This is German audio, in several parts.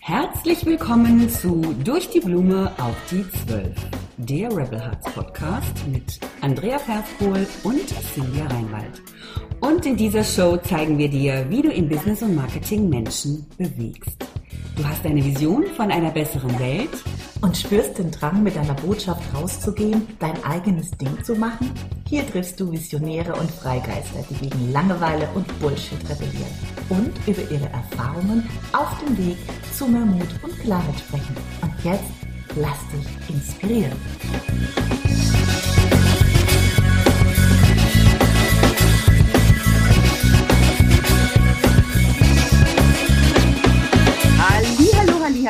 Herzlich willkommen zu Durch die Blume auf die Zwölf, der Rebel Hearts Podcast mit Andrea Perskohl und Silvia Reinwald. Und in dieser Show zeigen wir dir, wie du im Business und Marketing Menschen bewegst. Du hast eine Vision von einer besseren Welt und spürst den Drang, mit deiner Botschaft rauszugehen, dein eigenes Ding zu machen? Hier triffst du Visionäre und Freigeister, die gegen Langeweile und Bullshit rebellieren und über ihre Erfahrungen auf dem Weg zu mehr Mut und Klarheit sprechen. Und jetzt lass dich inspirieren.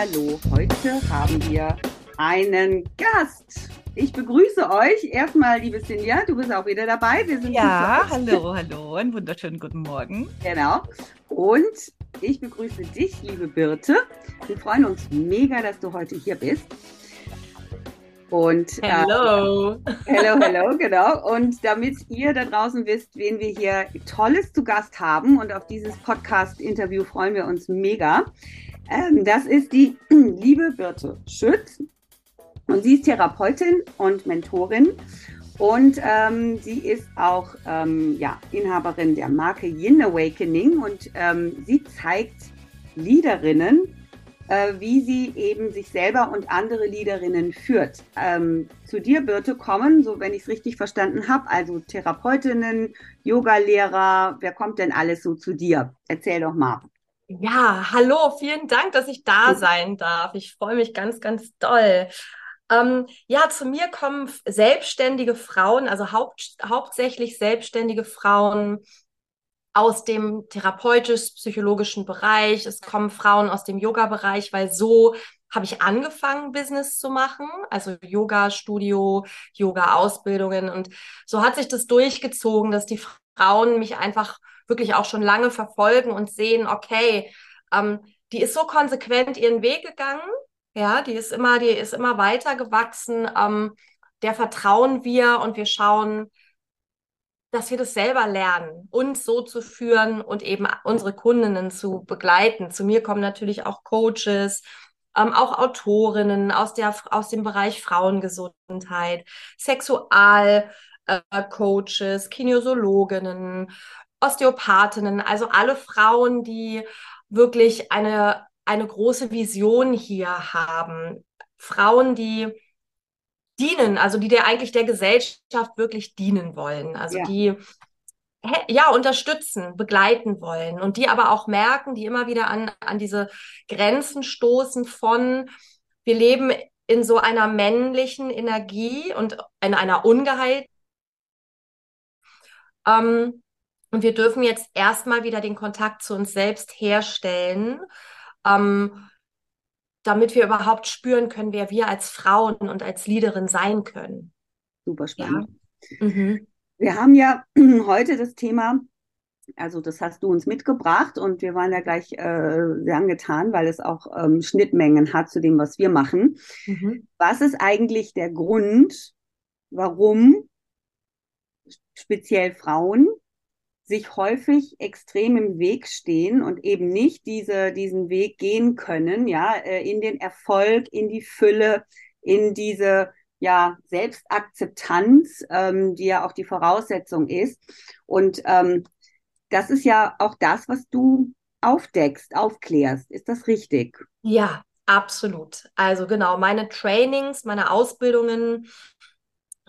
Hallo, heute haben wir einen Gast. Ich begrüße euch. Erstmal, liebe Sinja, du bist auch wieder dabei. Wir sind ja, hallo, hallo, einen wunderschönen guten Morgen. Genau. Und ich begrüße dich, liebe Birte. Wir freuen uns mega, dass du heute hier bist. Und hello. Äh, hello, hello, genau. Und damit ihr da draußen wisst, wen wir hier Tolles zu Gast haben und auf dieses Podcast-Interview freuen wir uns mega. Ähm, das ist die liebe Birte Schütz. Und sie ist Therapeutin und Mentorin. Und ähm, sie ist auch ähm, ja, Inhaberin der Marke Yin Awakening. Und ähm, sie zeigt Leaderinnen, äh, wie sie eben sich selber und andere Leaderinnen führt. Ähm, zu dir, Birte, kommen, so wenn ich es richtig verstanden habe, also Therapeutinnen, Yogalehrer, wer kommt denn alles so zu dir? Erzähl doch mal. Ja, hallo, vielen Dank, dass ich da sein darf. Ich freue mich ganz, ganz doll. Ähm, ja, zu mir kommen selbstständige Frauen, also haupt, hauptsächlich selbstständige Frauen aus dem therapeutisch-psychologischen Bereich. Es kommen Frauen aus dem Yoga-Bereich, weil so habe ich angefangen, Business zu machen, also Yoga-Studio, Yoga-Ausbildungen. Und so hat sich das durchgezogen, dass die Frauen mich einfach wirklich auch schon lange verfolgen und sehen, okay, ähm, die ist so konsequent ihren Weg gegangen, ja, die ist immer, die ist immer weiter gewachsen, ähm, der vertrauen wir und wir schauen, dass wir das selber lernen, uns so zu führen und eben unsere Kundinnen zu begleiten. Zu mir kommen natürlich auch Coaches, ähm, auch Autorinnen aus, der, aus dem Bereich Frauengesundheit, Sexualcoaches, äh, Kinesiologinnen, Osteopathinnen, also alle Frauen, die wirklich eine, eine große Vision hier haben. Frauen, die dienen, also die der eigentlich der Gesellschaft wirklich dienen wollen, also ja. die ja, unterstützen, begleiten wollen und die aber auch merken, die immer wieder an, an diese Grenzen stoßen von, wir leben in so einer männlichen Energie und in einer Ungehalt. Ähm, und wir dürfen jetzt erstmal wieder den Kontakt zu uns selbst herstellen, ähm, damit wir überhaupt spüren können, wer wir als Frauen und als Leaderin sein können. Super spannend. Ja. Mhm. Wir haben ja heute das Thema, also das hast du uns mitgebracht und wir waren ja gleich äh, sehr angetan, weil es auch ähm, Schnittmengen hat zu dem, was wir machen. Mhm. Was ist eigentlich der Grund, warum speziell Frauen sich häufig extrem im Weg stehen und eben nicht diese, diesen Weg gehen können, ja, äh, in den Erfolg, in die Fülle, in diese ja, Selbstakzeptanz, ähm, die ja auch die Voraussetzung ist. Und ähm, das ist ja auch das, was du aufdeckst, aufklärst. Ist das richtig? Ja, absolut. Also genau, meine Trainings, meine Ausbildungen,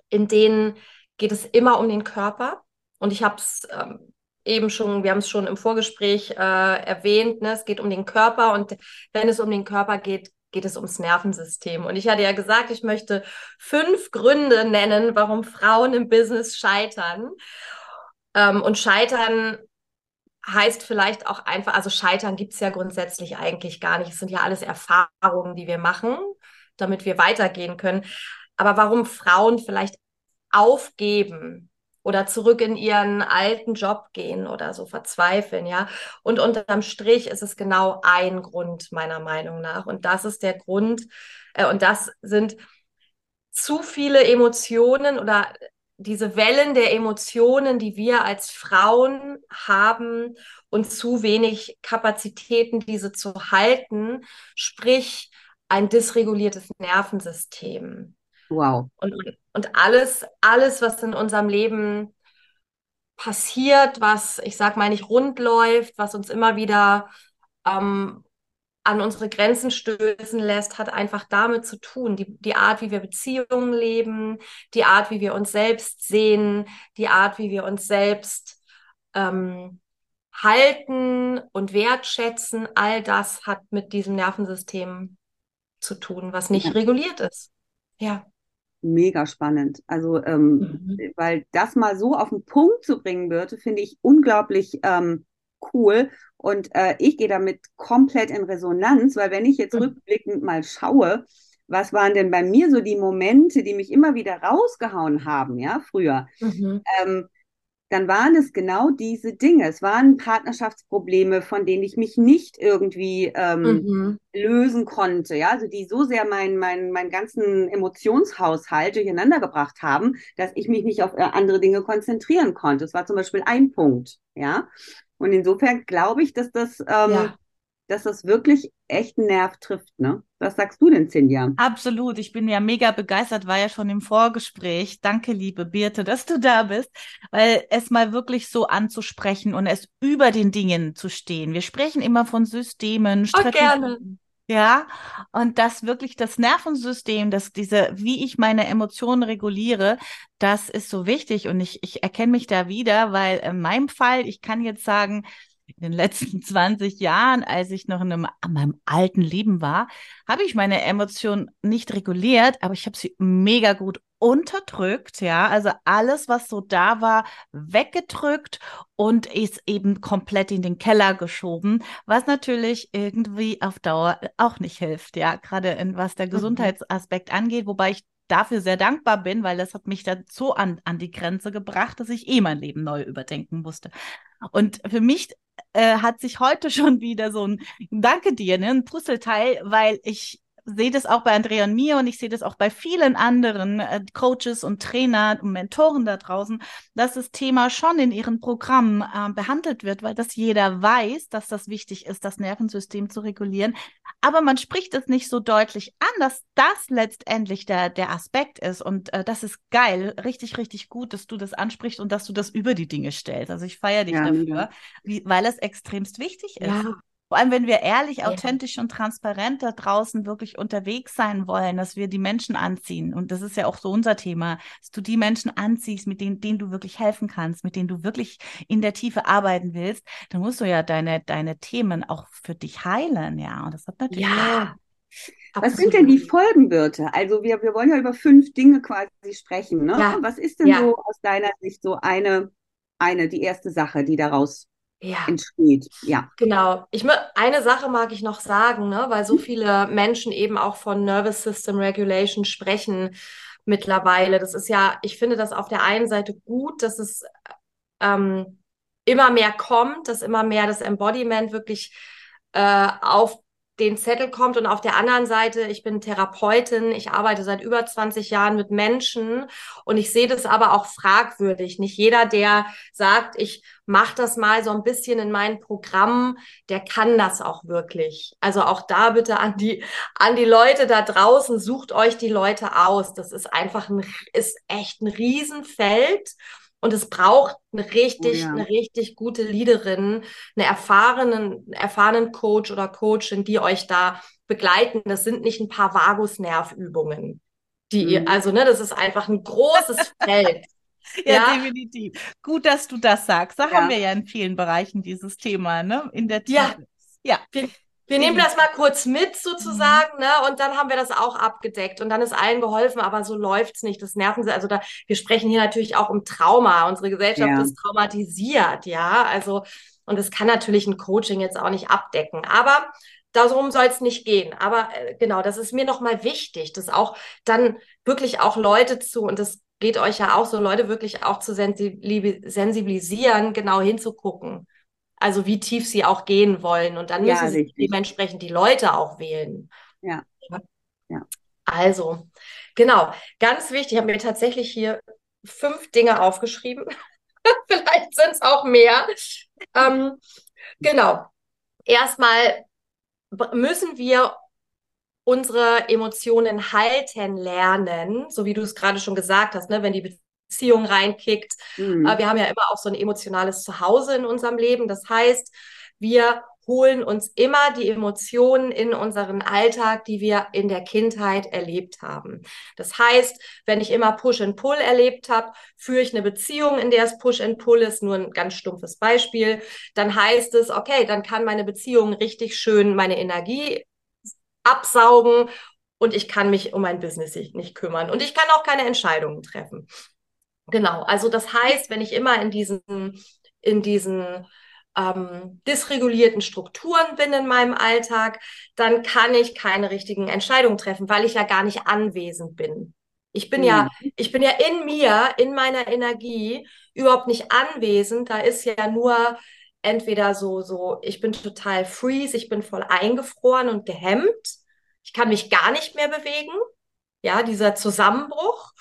in denen geht es immer um den Körper. Und ich habe es ähm, eben schon, wir haben es schon im Vorgespräch äh, erwähnt, ne? es geht um den Körper und wenn es um den Körper geht, geht es ums Nervensystem. Und ich hatte ja gesagt, ich möchte fünf Gründe nennen, warum Frauen im Business scheitern. Ähm, und scheitern heißt vielleicht auch einfach, also scheitern gibt es ja grundsätzlich eigentlich gar nicht. Es sind ja alles Erfahrungen, die wir machen, damit wir weitergehen können. Aber warum Frauen vielleicht aufgeben, oder zurück in ihren alten Job gehen oder so verzweifeln, ja. Und unterm Strich ist es genau ein Grund meiner Meinung nach. Und das ist der Grund, äh, und das sind zu viele Emotionen oder diese Wellen der Emotionen, die wir als Frauen haben und zu wenig Kapazitäten, diese zu halten, sprich ein dysreguliertes Nervensystem. Wow. Und, und alles, alles, was in unserem Leben passiert, was, ich sag mal, nicht rund läuft, was uns immer wieder ähm, an unsere Grenzen stößen lässt, hat einfach damit zu tun. Die, die Art, wie wir Beziehungen leben, die Art, wie wir uns selbst sehen, die Art, wie wir uns selbst ähm, halten und wertschätzen, all das hat mit diesem Nervensystem zu tun, was nicht ja. reguliert ist. Ja. Mega spannend. Also, ähm, mhm. weil das mal so auf den Punkt zu bringen würde, finde ich unglaublich ähm, cool. Und äh, ich gehe damit komplett in Resonanz, weil wenn ich jetzt mhm. rückblickend mal schaue, was waren denn bei mir so die Momente, die mich immer wieder rausgehauen haben, ja, früher? Mhm. Ähm, dann waren es genau diese Dinge. Es waren Partnerschaftsprobleme, von denen ich mich nicht irgendwie ähm, mhm. lösen konnte, ja, also die so sehr meinen mein, mein ganzen Emotionshaushalt durcheinander gebracht haben, dass ich mich nicht auf äh, andere Dinge konzentrieren konnte. Das war zum Beispiel ein Punkt, ja. Und insofern glaube ich, dass das ähm, ja dass das wirklich echt einen Nerv trifft, ne? Was sagst du denn, Cindy? Absolut. Ich bin ja mega begeistert, war ja schon im Vorgespräch. Danke, liebe Birte, dass du da bist, weil es mal wirklich so anzusprechen und es über den Dingen zu stehen. Wir sprechen immer von Systemen, Strategien. Oh, gerne. Ja, und das wirklich das Nervensystem, dass diese, wie ich meine Emotionen reguliere, das ist so wichtig und ich, ich erkenne mich da wieder, weil in meinem Fall, ich kann jetzt sagen, in den letzten 20 Jahren, als ich noch in einem, an meinem alten Leben war, habe ich meine Emotionen nicht reguliert, aber ich habe sie mega gut unterdrückt, ja, also alles, was so da war, weggedrückt und ist eben komplett in den Keller geschoben, was natürlich irgendwie auf Dauer auch nicht hilft, ja, gerade in was der mhm. Gesundheitsaspekt angeht, wobei ich dafür sehr dankbar bin, weil das hat mich dazu an, an die Grenze gebracht, dass ich eh mein Leben neu überdenken musste. Und für mich äh, hat sich heute schon wieder so ein, danke dir, ne, ein Puzzleteil, weil ich sehe das auch bei Andrea und mir und ich sehe das auch bei vielen anderen äh, Coaches und Trainer und Mentoren da draußen, dass das Thema schon in ihren Programmen äh, behandelt wird, weil das jeder weiß, dass das wichtig ist, das Nervensystem zu regulieren. Aber man spricht es nicht so deutlich an, dass das letztendlich der, der Aspekt ist. Und äh, das ist geil, richtig, richtig gut, dass du das ansprichst und dass du das über die Dinge stellst. Also ich feiere dich ja, dafür, wie, weil es extremst wichtig ist. Ja. Vor allem, wenn wir ehrlich, ja. authentisch und transparent da draußen wirklich unterwegs sein wollen, dass wir die Menschen anziehen. Und das ist ja auch so unser Thema, dass du die Menschen anziehst, mit denen, denen du wirklich helfen kannst, mit denen du wirklich in der Tiefe arbeiten willst, dann musst du ja deine, deine Themen auch für dich heilen, ja. Und das hat natürlich. Ja. Was sind denn die Folgenwörter? Also wir, wir wollen ja über fünf Dinge quasi sprechen. Ne? Ja. Was ist denn ja. so aus deiner Sicht so eine, eine, die erste Sache, die daraus ja. entsteht. Ja. Genau. Ich eine Sache mag ich noch sagen, ne, weil so viele Menschen eben auch von Nervous System Regulation sprechen mittlerweile. Das ist ja, ich finde das auf der einen Seite gut, dass es ähm, immer mehr kommt, dass immer mehr das Embodiment wirklich äh, auf den Zettel kommt und auf der anderen Seite, ich bin Therapeutin, ich arbeite seit über 20 Jahren mit Menschen und ich sehe das aber auch fragwürdig. Nicht jeder, der sagt, ich mache das mal so ein bisschen in meinen Programmen, der kann das auch wirklich. Also auch da bitte an die, an die Leute da draußen, sucht euch die Leute aus. Das ist einfach ein, ist echt ein Riesenfeld. Und es braucht eine richtig, oh ja. eine richtig gute Leaderin, eine erfahrenen, erfahrenen Coach oder Coachin, die euch da begleiten. Das sind nicht ein paar Vagusnervübungen. Die, mhm. also, ne, das ist einfach ein großes Feld. Ja, ja, definitiv. Gut, dass du das sagst. Da ja. haben wir ja in vielen Bereichen dieses Thema, ne? In der Tiefe. Ja. ja. Wir nehmen das mal kurz mit sozusagen, mhm. ne? Und dann haben wir das auch abgedeckt und dann ist allen geholfen, aber so läuft's nicht. Das nerven sie. Also da, wir sprechen hier natürlich auch um Trauma. Unsere Gesellschaft ja. ist traumatisiert, ja. Also, und das kann natürlich ein Coaching jetzt auch nicht abdecken. Aber darum soll es nicht gehen. Aber äh, genau, das ist mir nochmal wichtig, dass auch dann wirklich auch Leute zu, und das geht euch ja auch so, Leute wirklich auch zu sensibilisieren, genau hinzugucken. Also wie tief sie auch gehen wollen. Und dann müssen ja, sie dementsprechend die Leute auch wählen. Ja. ja. Also, genau, ganz wichtig, ich habe mir tatsächlich hier fünf Dinge aufgeschrieben. Vielleicht sind es auch mehr. Ähm, genau. Erstmal müssen wir unsere Emotionen halten lernen, so wie du es gerade schon gesagt hast, ne? wenn die Beziehung reinkickt. Mhm. Äh, wir haben ja immer auch so ein emotionales Zuhause in unserem Leben. Das heißt, wir holen uns immer die Emotionen in unseren Alltag, die wir in der Kindheit erlebt haben. Das heißt, wenn ich immer Push and Pull erlebt habe, führe ich eine Beziehung, in der es Push and Pull ist, nur ein ganz stumpfes Beispiel, dann heißt es, okay, dann kann meine Beziehung richtig schön meine Energie absaugen und ich kann mich um mein Business nicht kümmern und ich kann auch keine Entscheidungen treffen. Genau, also das heißt, wenn ich immer in diesen, in diesen ähm, dysregulierten Strukturen bin in meinem Alltag, dann kann ich keine richtigen Entscheidungen treffen, weil ich ja gar nicht anwesend bin. Ich bin mhm. ja, ich bin ja in mir, in meiner Energie überhaupt nicht anwesend. Da ist ja nur entweder so, so, ich bin total freeze, ich bin voll eingefroren und gehemmt. Ich kann mich gar nicht mehr bewegen. Ja, dieser Zusammenbruch.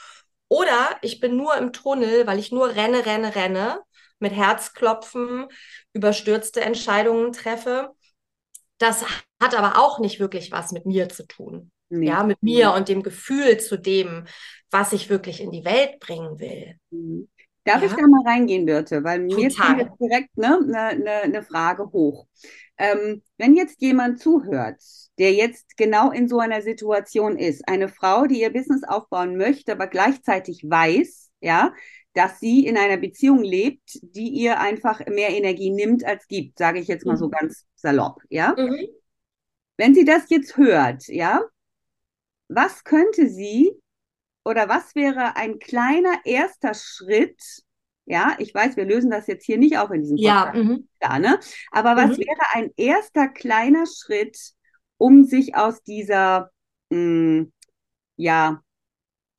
Oder ich bin nur im Tunnel, weil ich nur renne, renne, renne mit Herzklopfen überstürzte Entscheidungen treffe. Das hat aber auch nicht wirklich was mit mir zu tun. Nee. Ja, mit mir und dem Gefühl zu dem, was ich wirklich in die Welt bringen will. Mhm. Darf ja? ich da mal reingehen, Birte? Weil Total. mir kommt jetzt direkt eine ne, ne, ne Frage hoch. Ähm, wenn jetzt jemand zuhört, der jetzt genau in so einer Situation ist, eine Frau, die ihr Business aufbauen möchte, aber gleichzeitig weiß, ja, dass sie in einer Beziehung lebt, die ihr einfach mehr Energie nimmt als gibt, sage ich jetzt mal mhm. so ganz salopp, ja? Mhm. Wenn sie das jetzt hört, ja, was könnte sie oder was wäre ein kleiner erster Schritt? Ja, ich weiß, wir lösen das jetzt hier nicht auf in diesem Podcast, ja, mhm. da, ne? Aber was mhm. wäre ein erster kleiner Schritt, um sich aus dieser, mh, mm, ja,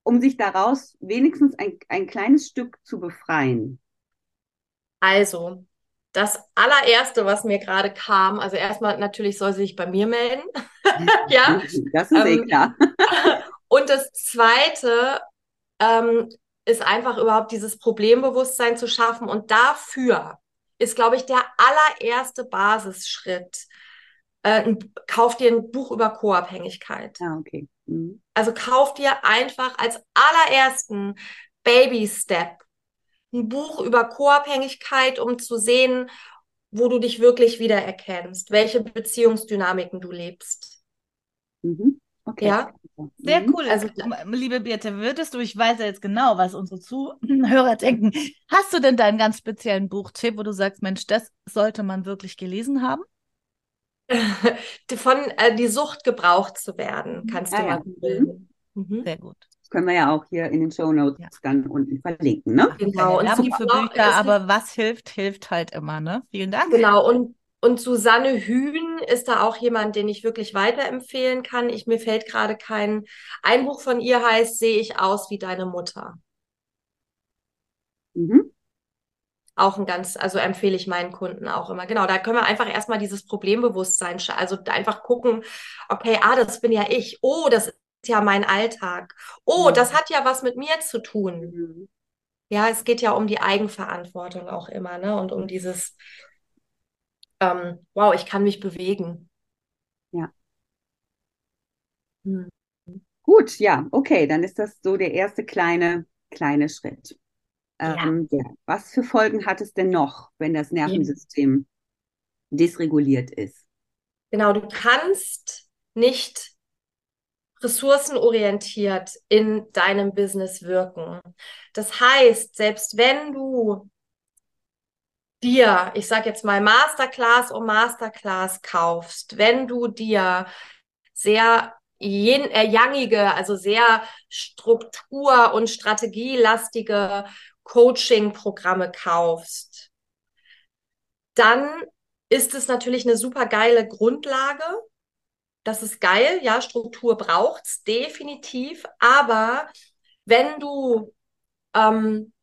um sich daraus wenigstens ein, ein kleines Stück zu befreien? Also, das allererste, was mir gerade kam, also erstmal natürlich soll sie sich bei mir melden. ja. Das ist eh ähm, eh klar. und das zweite ähm, ist einfach überhaupt dieses Problembewusstsein zu schaffen. Und dafür ist, glaube ich, der allererste Basisschritt. Äh, kauf dir ein Buch über Co-Abhängigkeit. Ah, okay. Mhm. Also kauf dir einfach als allerersten Baby-Step ein Buch über Co-Abhängigkeit, um zu sehen, wo du dich wirklich wiedererkennst, welche Beziehungsdynamiken du lebst. Mhm. Okay. Ja. Sehr mhm. cool. Also, liebe Birte, würdest du, ich weiß ja jetzt genau, was unsere Zuhörer denken. Hast du denn deinen ganz speziellen Buchtipp, wo du sagst, Mensch, das sollte man wirklich gelesen haben? von äh, die Sucht gebraucht zu werden, kannst ah, du ja. mal googeln. Mhm. Sehr gut. Das können wir ja auch hier in den Show Notes ja. dann unten verlinken, ne? Genau. Und Werbung für Bücher, aber was hilft, hilft halt immer, ne? Vielen Dank. Genau. Und und Susanne Hühn ist da auch jemand, den ich wirklich weiterempfehlen kann. Ich, mir fällt gerade kein Einbuch von ihr heißt, sehe ich aus wie deine Mutter. Mhm auch ein ganz, also empfehle ich meinen Kunden auch immer. Genau, da können wir einfach erstmal dieses Problembewusstsein, also einfach gucken, okay, ah, das bin ja ich. Oh, das ist ja mein Alltag. Oh, das hat ja was mit mir zu tun. Ja, es geht ja um die Eigenverantwortung auch immer, ne? Und um dieses, ähm, wow, ich kann mich bewegen. Ja. Mhm. Gut, ja, okay, dann ist das so der erste kleine, kleine Schritt. Ähm, ja. Was für Folgen hat es denn noch, wenn das Nervensystem ja. dysreguliert ist? Genau, du kannst nicht ressourcenorientiert in deinem Business wirken. Das heißt, selbst wenn du dir, ich sage jetzt mal Masterclass um Masterclass kaufst, wenn du dir sehr äh, also sehr struktur- und strategielastige Coaching-Programme kaufst, dann ist es natürlich eine super geile Grundlage. Das ist geil, ja, Struktur braucht's definitiv. Aber wenn du ähm,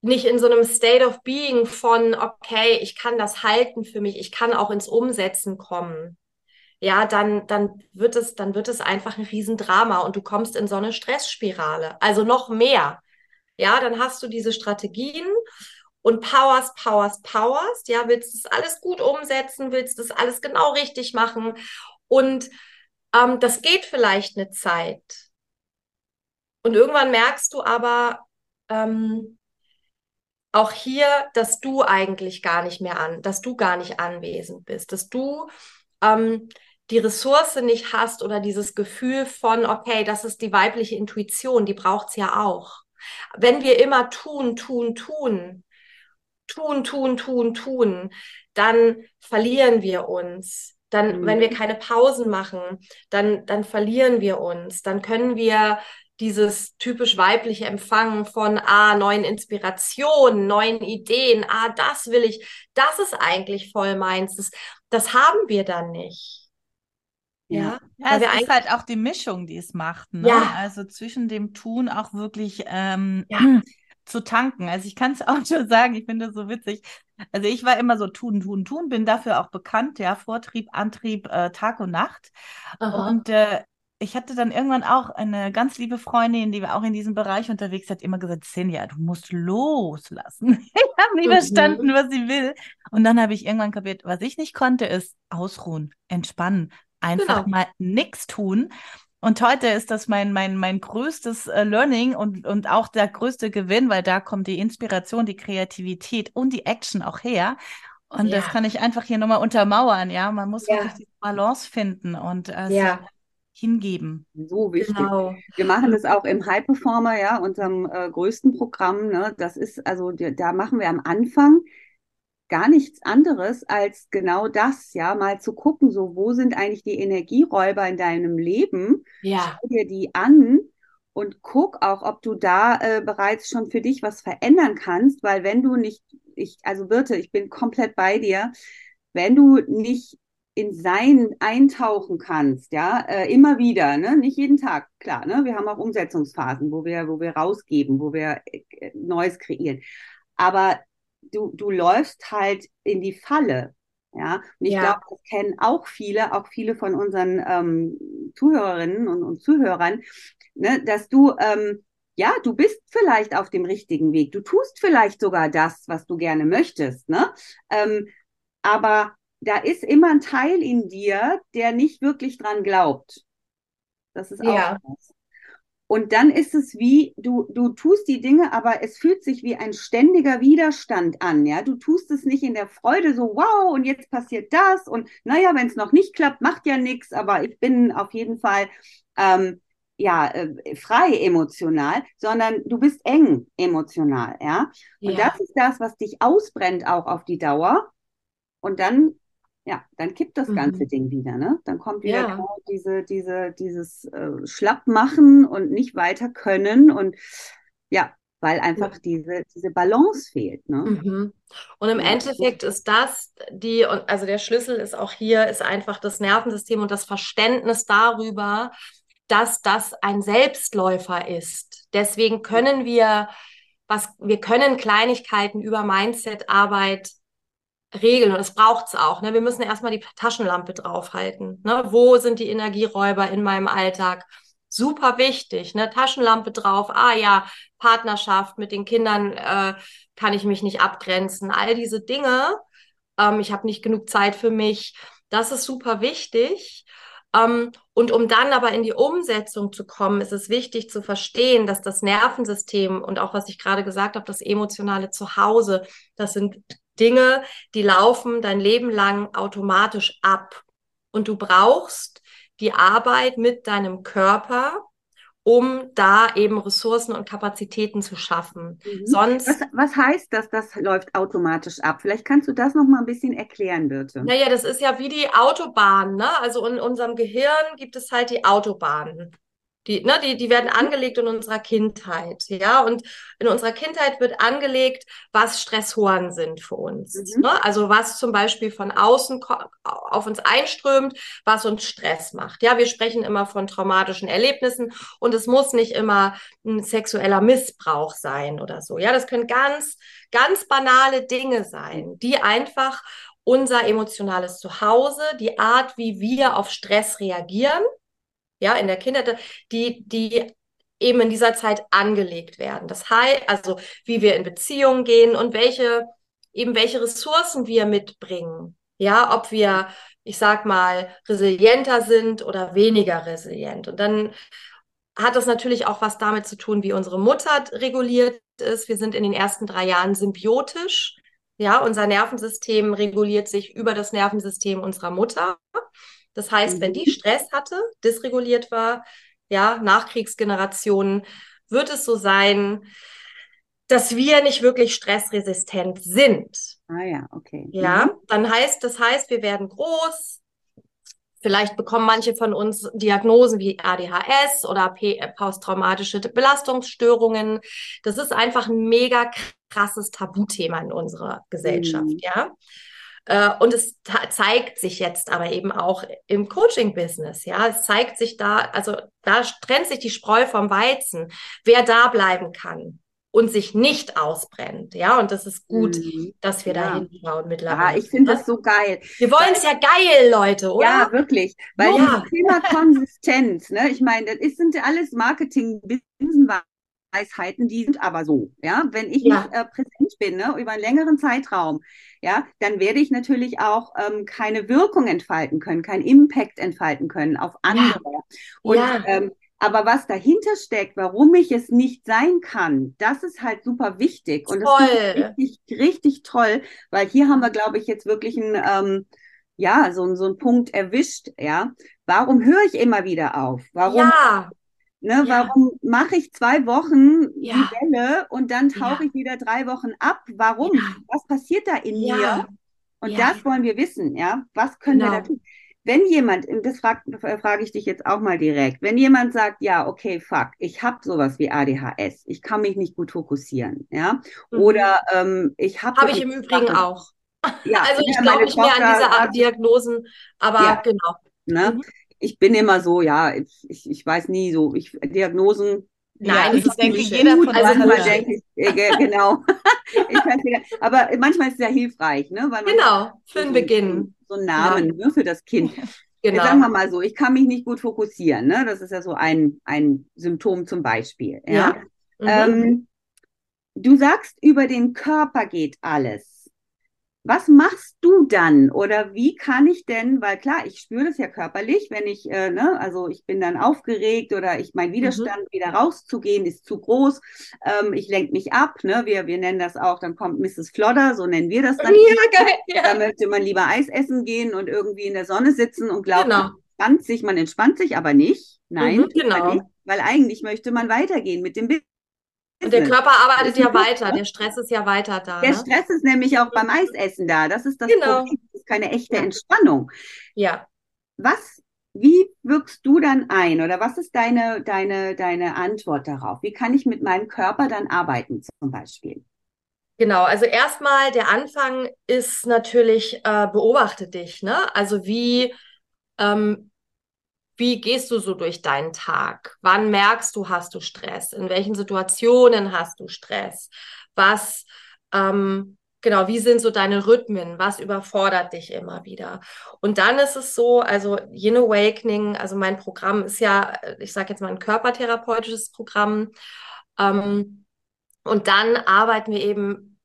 nicht in so einem State of Being von, okay, ich kann das halten für mich, ich kann auch ins Umsetzen kommen, ja, dann, dann wird es, dann wird es einfach ein Riesendrama und du kommst in so eine Stressspirale. Also noch mehr. Ja, dann hast du diese Strategien und powers, powers, powers. Ja, willst das alles gut umsetzen, willst das alles genau richtig machen. Und ähm, das geht vielleicht eine Zeit. Und irgendwann merkst du aber, ähm, auch hier, dass du eigentlich gar nicht mehr an, dass du gar nicht anwesend bist, dass du ähm, die Ressource nicht hast oder dieses Gefühl von, okay, das ist die weibliche Intuition, die braucht's ja auch. Wenn wir immer tun, tun, tun, tun, tun, tun, tun, dann verlieren wir uns. Dann, mhm. wenn wir keine Pausen machen, dann, dann verlieren wir uns. Dann können wir dieses typisch weibliche Empfangen von ah, neuen Inspirationen, neuen Ideen, ah, das will ich, das ist eigentlich voll meins. Das, das haben wir dann nicht. Ja, ja es ist halt auch die Mischung, die es macht. Ne? Ja. Also zwischen dem Tun auch wirklich ähm, ja. zu tanken. Also ich kann es auch schon sagen, ich finde das so witzig. Also ich war immer so tun, tun, tun, bin dafür auch bekannt, ja, Vortrieb, Antrieb, äh, Tag und Nacht. Aha. Und äh, ich hatte dann irgendwann auch eine ganz liebe Freundin, die war auch in diesem Bereich unterwegs, hat immer gesagt, Senja, du musst loslassen. ich habe nie mhm. verstanden, was sie will. Und dann habe ich irgendwann kapiert, was ich nicht konnte, ist ausruhen, entspannen, einfach genau. mal nichts tun. Und heute ist das mein, mein, mein größtes äh, Learning und, und auch der größte Gewinn, weil da kommt die Inspiration, die Kreativität und die Action auch her. Und ja. das kann ich einfach hier nochmal untermauern, ja. Man muss ja. wirklich die Balance finden und äh, ja. hingeben. So wichtig. Genau. Wir machen das auch im High Performer, ja, unserem äh, größten Programm. Ne? Das ist, also da machen wir am Anfang gar nichts anderes als genau das, ja, mal zu gucken, so wo sind eigentlich die Energieräuber in deinem Leben? Ja. Schau dir die an und guck auch, ob du da äh, bereits schon für dich was verändern kannst, weil wenn du nicht, ich, also Birte, ich bin komplett bei dir, wenn du nicht in Sein eintauchen kannst, ja, äh, immer wieder, ne, nicht jeden Tag, klar, ne, wir haben auch Umsetzungsphasen, wo wir, wo wir rausgeben, wo wir äh, Neues kreieren. Aber du, du läufst halt in die Falle. Ja, und ich ja. glaube, das kennen auch viele, auch viele von unseren ähm, Zuhörerinnen und, und Zuhörern, ne, dass du, ähm, ja, du bist vielleicht auf dem richtigen Weg. Du tust vielleicht sogar das, was du gerne möchtest, ne? Ähm, aber da ist immer ein Teil in dir, der nicht wirklich dran glaubt. Das ist auch ja. was. Und dann ist es wie, du, du tust die Dinge, aber es fühlt sich wie ein ständiger Widerstand an, ja. Du tust es nicht in der Freude, so wow, und jetzt passiert das und naja, wenn es noch nicht klappt, macht ja nichts, aber ich bin auf jeden Fall ähm, ja äh, frei emotional, sondern du bist eng emotional, ja. Und ja. das ist das, was dich ausbrennt auch auf die Dauer. Und dann ja, dann kippt das ganze mhm. Ding wieder, ne? Dann kommt wieder ja. genau diese, diese, dieses äh, Schlappmachen und nicht weiter können und ja, weil einfach ja. diese, diese Balance fehlt. Ne? Mhm. Und im ja. Endeffekt ist das die, also der Schlüssel ist auch hier, ist einfach das Nervensystem und das Verständnis darüber, dass das ein Selbstläufer ist. Deswegen können wir, was, wir können Kleinigkeiten über Mindset-Arbeit regeln und das braucht es auch. Ne? Wir müssen erstmal die Taschenlampe draufhalten. Ne? Wo sind die Energieräuber in meinem Alltag? Super wichtig. Ne? Taschenlampe drauf. Ah ja, Partnerschaft mit den Kindern äh, kann ich mich nicht abgrenzen. All diese Dinge. Ähm, ich habe nicht genug Zeit für mich. Das ist super wichtig. Ähm, und um dann aber in die Umsetzung zu kommen, ist es wichtig zu verstehen, dass das Nervensystem und auch was ich gerade gesagt habe, das emotionale Zuhause, das sind Dinge, die laufen dein Leben lang automatisch ab. Und du brauchst die Arbeit mit deinem Körper, um da eben Ressourcen und Kapazitäten zu schaffen. Mhm. Sonst. Was, was, heißt das, das läuft automatisch ab? Vielleicht kannst du das noch mal ein bisschen erklären, bitte. Naja, das ist ja wie die Autobahn, ne? Also in unserem Gehirn gibt es halt die Autobahnen. Die, ne, die, die werden angelegt in unserer Kindheit, ja. Und in unserer Kindheit wird angelegt, was Stressoren sind für uns. Mhm. Ne? Also was zum Beispiel von außen auf uns einströmt, was uns Stress macht. Ja, wir sprechen immer von traumatischen Erlebnissen und es muss nicht immer ein sexueller Missbrauch sein oder so. Ja, das können ganz, ganz banale Dinge sein, die einfach unser emotionales Zuhause, die Art, wie wir auf Stress reagieren, ja, in der Kindheit, die, die eben in dieser Zeit angelegt werden. Das heißt, also wie wir in Beziehungen gehen und welche, eben welche Ressourcen wir mitbringen. Ja, ob wir, ich sag mal, resilienter sind oder weniger resilient. Und dann hat das natürlich auch was damit zu tun, wie unsere Mutter reguliert ist. Wir sind in den ersten drei Jahren symbiotisch. Ja, unser Nervensystem reguliert sich über das Nervensystem unserer Mutter. Das heißt, mhm. wenn die Stress hatte, dysreguliert war, ja, Nachkriegsgenerationen, wird es so sein, dass wir nicht wirklich stressresistent sind. Ah ja, okay. Ja, mhm. dann heißt, das heißt, wir werden groß. Vielleicht bekommen manche von uns Diagnosen wie ADHS oder äh, posttraumatische Belastungsstörungen. Das ist einfach ein mega krasses Tabuthema in unserer Gesellschaft, mhm. ja. Äh, und es zeigt sich jetzt aber eben auch im Coaching-Business, ja. Es zeigt sich da, also da trennt sich die Spreu vom Weizen, wer da bleiben kann und sich nicht ausbrennt, ja. Und das ist gut, mhm. dass wir ja. da hinschauen mittlerweile. Ja, ich finde das so geil. Wir wollen es ja geil, Leute, oder? Ja, wirklich. Weil ja. das Thema Konsistenz, ne, ich meine, das sind ja alles Marketing-Binsenwagen. Weisheiten, die sind aber so. Ja, wenn ich ja. nicht äh, präsent bin, ne, über einen längeren Zeitraum, ja, dann werde ich natürlich auch ähm, keine Wirkung entfalten können, keinen Impact entfalten können auf andere. Ja. Und ja. Ähm, aber was dahinter steckt, warum ich es nicht sein kann, das ist halt super wichtig. Und toll. das ist richtig, richtig toll, weil hier haben wir, glaube ich, jetzt wirklich ein, ähm, ja, so, so einen Punkt erwischt, ja. Warum höre ich immer wieder auf? Warum ja. Ne, ja. Warum mache ich zwei Wochen ja. die Welle und dann tauche ja. ich wieder drei Wochen ab? Warum? Was passiert da in mir? Und das wollen wir wissen, ja. Was können genau. wir da tun? Wenn jemand, das frage frag ich dich jetzt auch mal direkt, wenn jemand sagt, ja, okay, fuck, ich habe sowas wie ADHS, ich kann mich nicht gut fokussieren, ja, mhm. oder ähm, ich habe... Habe ich im Übrigen Sachen, auch. Ja, also ich glaube nicht mehr an diese Art Diagnosen, aber genau. Ne? Mhm ich bin immer so, ja, ich, ich weiß nie so, ich, Diagnosen. Nein, ja, das denke jeder von also denke ich, äh, genau. ich aber manchmal ist es ja hilfreich, ne? Weil genau, für den Beginn. So einen Namen ja. ne, für das Kind. Genau. Sagen wir mal so, ich kann mich nicht gut fokussieren, ne? Das ist ja so ein, ein Symptom zum Beispiel. Ja. ja. Mhm. Ähm, du sagst, über den Körper geht alles. Was machst du dann oder wie kann ich denn, weil klar, ich spüre das ja körperlich, wenn ich, äh, ne, also ich bin dann aufgeregt oder ich mein Widerstand mhm. wieder rauszugehen ist zu groß, ähm, ich lenke mich ab, ne, wir, wir nennen das auch, dann kommt Mrs. Flodder, so nennen wir das dann. Ja, geil, ja. Da möchte man lieber Eis essen gehen und irgendwie in der Sonne sitzen und glaubt, genau. man entspannt sich, man entspannt sich aber nicht. Nein, mhm, genau. Nicht, weil eigentlich möchte man weitergehen mit dem Bild. Und der Körper arbeitet ja weiter, der Stress ist ja weiter da. Der ne? Stress ist nämlich auch beim Eisessen da. Das ist das genau. Problem. Das ist keine echte Entspannung. Ja. Was, wie wirkst du dann ein oder was ist deine, deine, deine Antwort darauf? Wie kann ich mit meinem Körper dann arbeiten zum Beispiel? Genau, also erstmal der Anfang ist natürlich, äh, beobachte dich, ne? Also wie, ähm, wie gehst du so durch deinen Tag? Wann merkst du, hast du Stress? In welchen Situationen hast du Stress? Was, ähm, genau, wie sind so deine Rhythmen? Was überfordert dich immer wieder? Und dann ist es so, also Yin Awakening, also mein Programm ist ja, ich sage jetzt mal ein körpertherapeutisches Programm. Ähm, und dann arbeiten wir eben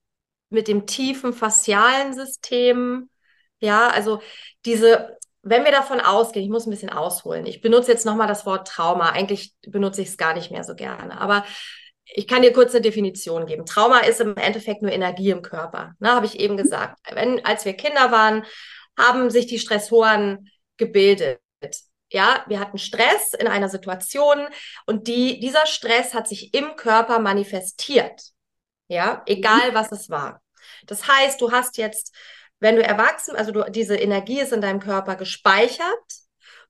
mit dem tiefen faszialen System. Ja, also diese wenn wir davon ausgehen, ich muss ein bisschen ausholen. Ich benutze jetzt nochmal das Wort Trauma. Eigentlich benutze ich es gar nicht mehr so gerne. Aber ich kann dir kurz eine Definition geben. Trauma ist im Endeffekt nur Energie im Körper. Ne, habe ich eben gesagt. Wenn, als wir Kinder waren, haben sich die Stressoren gebildet. Ja, wir hatten Stress in einer Situation und die, dieser Stress hat sich im Körper manifestiert. Ja, egal was es war. Das heißt, du hast jetzt wenn du erwachsen, also du, diese Energie ist in deinem Körper gespeichert.